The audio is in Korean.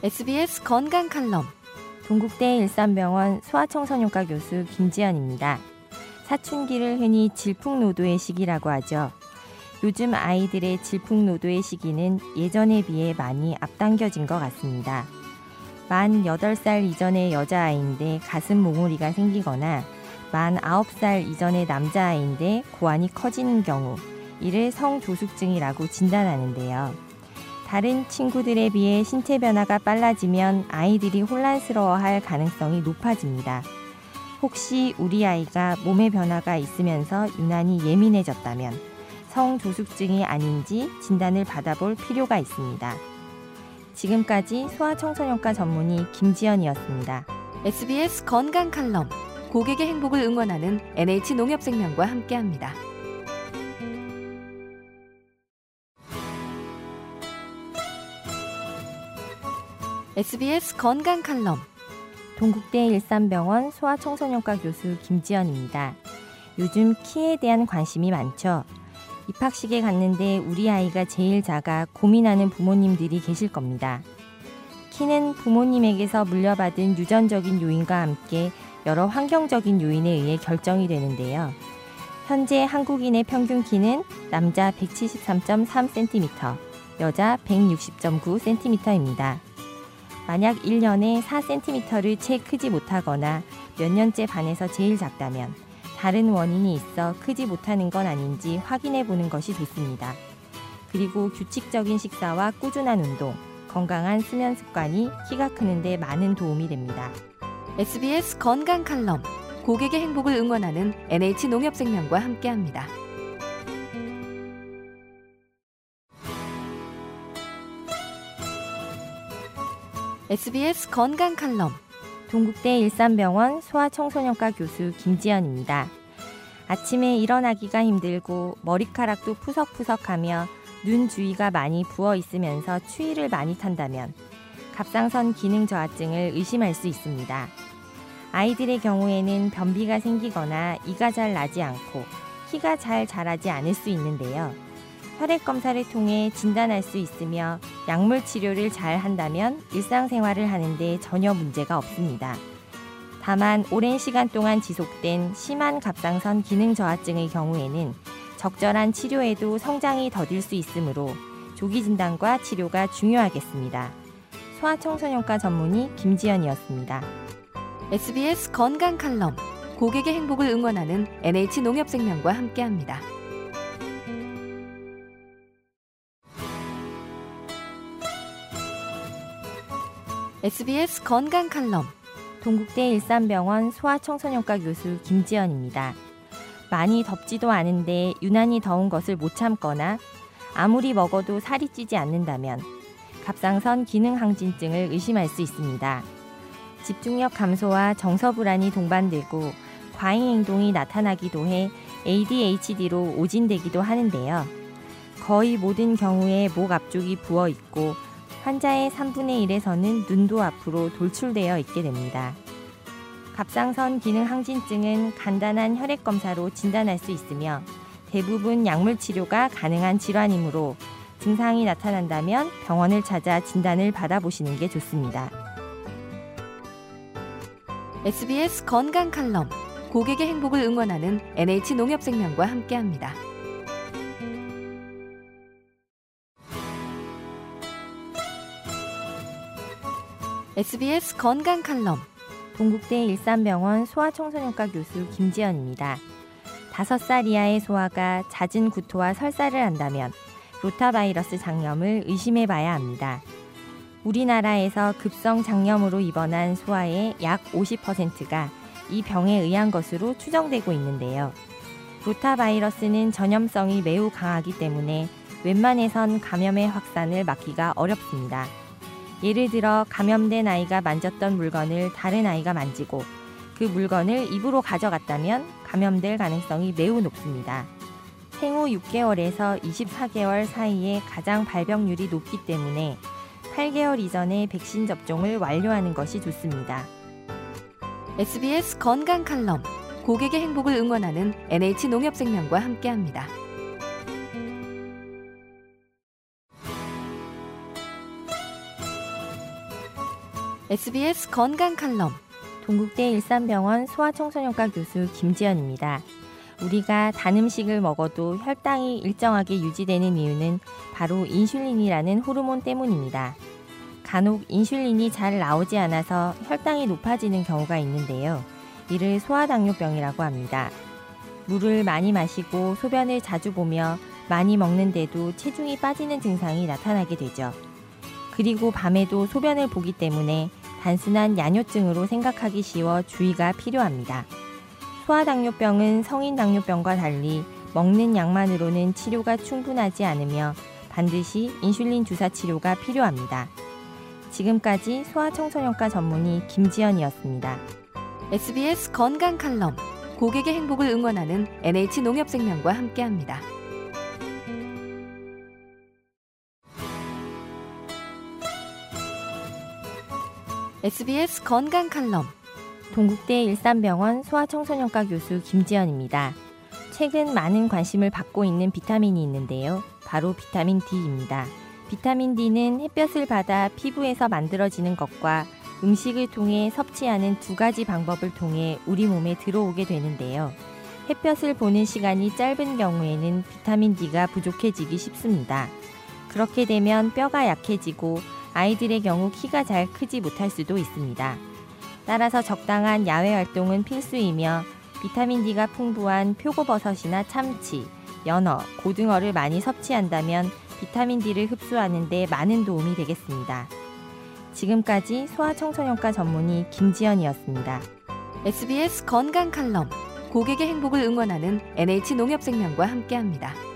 SBS 건강 칼럼 동국대 일산병원 소아청소년과 교수 김지연입니다. 사춘기를 흔히 질풍노도의 시기라고 하죠. 요즘 아이들의 질풍노도의 시기는 예전에 비해 많이 앞당겨진 것 같습니다. 만 8살 이전의 여자아이인데 가슴 몽우리가 생기거나 만 9살 이전의 남자아이인데 고환이 커지는 경우 이를 성조숙증이라고 진단하는데요. 다른 친구들에 비해 신체 변화가 빨라지면 아이들이 혼란스러워할 가능성이 높아집니다. 혹시 우리 아이가 몸의 변화가 있으면서 유난히 예민해졌다면 성조숙증이 아닌지 진단을 받아볼 필요가 있습니다. 지금까지 소아청소년과 전문의 김지연이었습니다. SBS 건강 칼럼 고객의 행복을 응원하는 NH농협생명과 함께합니다. SBS 건강 칼럼 동국대 일산병원 소아청소년과 교수 김지연입니다. 요즘 키에 대한 관심이 많죠. 입학식에 갔는데 우리 아이가 제일 작아 고민하는 부모님들이 계실 겁니다. 키는 부모님에게서 물려받은 유전적인 요인과 함께 여러 환경적인 요인에 의해 결정이 되는데요. 현재 한국인의 평균 키는 남자 173.3cm, 여자 160.9cm입니다. 만약 1년에 4cm를 채 크지 못하거나 몇 년째 반에서 제일 작다면 다른 원인이 있어 크지 못하는 건 아닌지 확인해 보는 것이 좋습니다. 그리고 규칙적인 식사와 꾸준한 운동, 건강한 수면 습관이 키가 크는데 많은 도움이 됩니다. SBS 건강 칼럼 고객의 행복을 응원하는 NH농협생명과 함께합니다. SBS 건강 칼럼 동국대 일산병원 소아청소년과 교수 김지연입니다. 아침에 일어나기가 힘들고 머리카락도 푸석푸석하며 눈 주위가 많이 부어 있으면서 추위를 많이 탄다면 갑상선 기능 저하증을 의심할 수 있습니다. 아이들의 경우에는 변비가 생기거나 이가 잘 나지 않고 키가 잘 자라지 않을 수 있는데요. 혈액 검사를 통해 진단할 수 있으며 약물 치료를 잘 한다면 일상생활을 하는데 전혀 문제가 없습니다. 다만 오랜 시간 동안 지속된 심한 갑상선 기능 저하증의 경우에는 적절한 치료에도 성장이 더딜 수 있으므로 조기 진단과 치료가 중요하겠습니다. 소아청소년과 전문의 김지연이었습니다. SBS 건강 칼럼 고객의 행복을 응원하는 NH농협생명과 함께합니다. SBS 건강 칼럼 동국대 일산병원 소아청소년과 교수 김지연입니다. 많이 덥지도 않은데 유난히 더운 것을 못 참거나 아무리 먹어도 살이 찌지 않는다면 갑상선 기능 항진증을 의심할 수 있습니다. 집중력 감소와 정서 불안이 동반되고 과잉 행동이 나타나기도 해 ADHD로 오진되기도 하는데요. 거의 모든 경우에 목 앞쪽이 부어 있고 환자의 3분의 1에서는 눈도 앞으로 돌출되어 있게 됩니다. 갑상선 기능 항진증은 간단한 혈액 검사로 진단할 수 있으며 대부분 약물 치료가 가능한 질환이므로 증상이 나타난다면 병원을 찾아 진단을 받아보시는 게 좋습니다. SBS 건강 칼럼 고객의 행복을 응원하는 NH농협생명과 함께합니다. SBS 건강 칼럼 동국대 일산병원 소아청소년과 교수 김지연입니다. 5살 이하의 소아가 잦은 구토와 설사를 한다면 로타바이러스 장염을 의심해 봐야 합니다. 우리나라에서 급성 장염으로 입원한 소아의 약 50%가 이 병에 의한 것으로 추정되고 있는데요. 로타바이러스는 전염성이 매우 강하기 때문에 웬만해선 감염의 확산을 막기가 어렵습니다. 예를 들어 감염된 아이가 만졌던 물건을 다른 아이가 만지고 그 물건을 입으로 가져갔다면 감염될 가능성이 매우 높습니다. 생후 6개월에서 24개월 사이에 가장 발병률이 높기 때문에 8개월 이전에 백신 접종을 완료하는 것이 좋습니다. SBS 건강 칼럼 고객의 행복을 응원하는 NH농협생명과 함께합니다. SBS 건강 칼럼 동국대 일산병원 소아청소년과 교수 김지연입니다. 우리가 단 음식을 먹어도 혈당이 일정하게 유지되는 이유는 바로 인슐린이라는 호르몬 때문입니다. 간혹 인슐린이 잘 나오지 않아서 혈당이 높아지는 경우가 있는데요. 이를 소아당뇨병이라고 합니다. 물을 많이 마시고 소변을 자주 보며 많이 먹는데도 체중이 빠지는 증상이 나타나게 되죠. 그리고 밤에도 소변을 보기 때문에 단순한 야뇨증으로 생각하기 쉬워 주의가 필요합니다. 소아당뇨병은 성인 당뇨병과 달리 먹는 양만으로는 치료가 충분하지 않으며 반드시 인슐린 주사 치료가 필요합니다. 지금까지 소아청소년과 전문의 김지연이었습니다. SBS 건강 칼럼 고객의 행복을 응원하는 NH농협생명과 함께합니다. SBS 건강 칼럼 동국대 일산병원 소아청소년과 교수 김지연입니다. 최근 많은 관심을 받고 있는 비타민이 있는데요. 바로 비타민 D입니다. 비타민 D는 햇볕을 받아 피부에서 만들어지는 것과 음식을 통해 섭취하는 두 가지 방법을 통해 우리 몸에 들어오게 되는데요. 햇볕을 보는 시간이 짧은 경우에는 비타민 D가 부족해지기 쉽습니다. 그렇게 되면 뼈가 약해지고 아이들의 경우 키가 잘 크지 못할 수도 있습니다. 따라서 적당한 야외 활동은 필수이며 비타민 D가 풍부한 표고버섯이나 참치, 연어, 고등어를 많이 섭취한다면 비타민 D를 흡수하는 데 많은 도움이 되겠습니다. 지금까지 소아청소년과 전문의 김지연이었습니다. SBS 건강 칼럼 고객의 행복을 응원하는 NH농협생명과 함께합니다.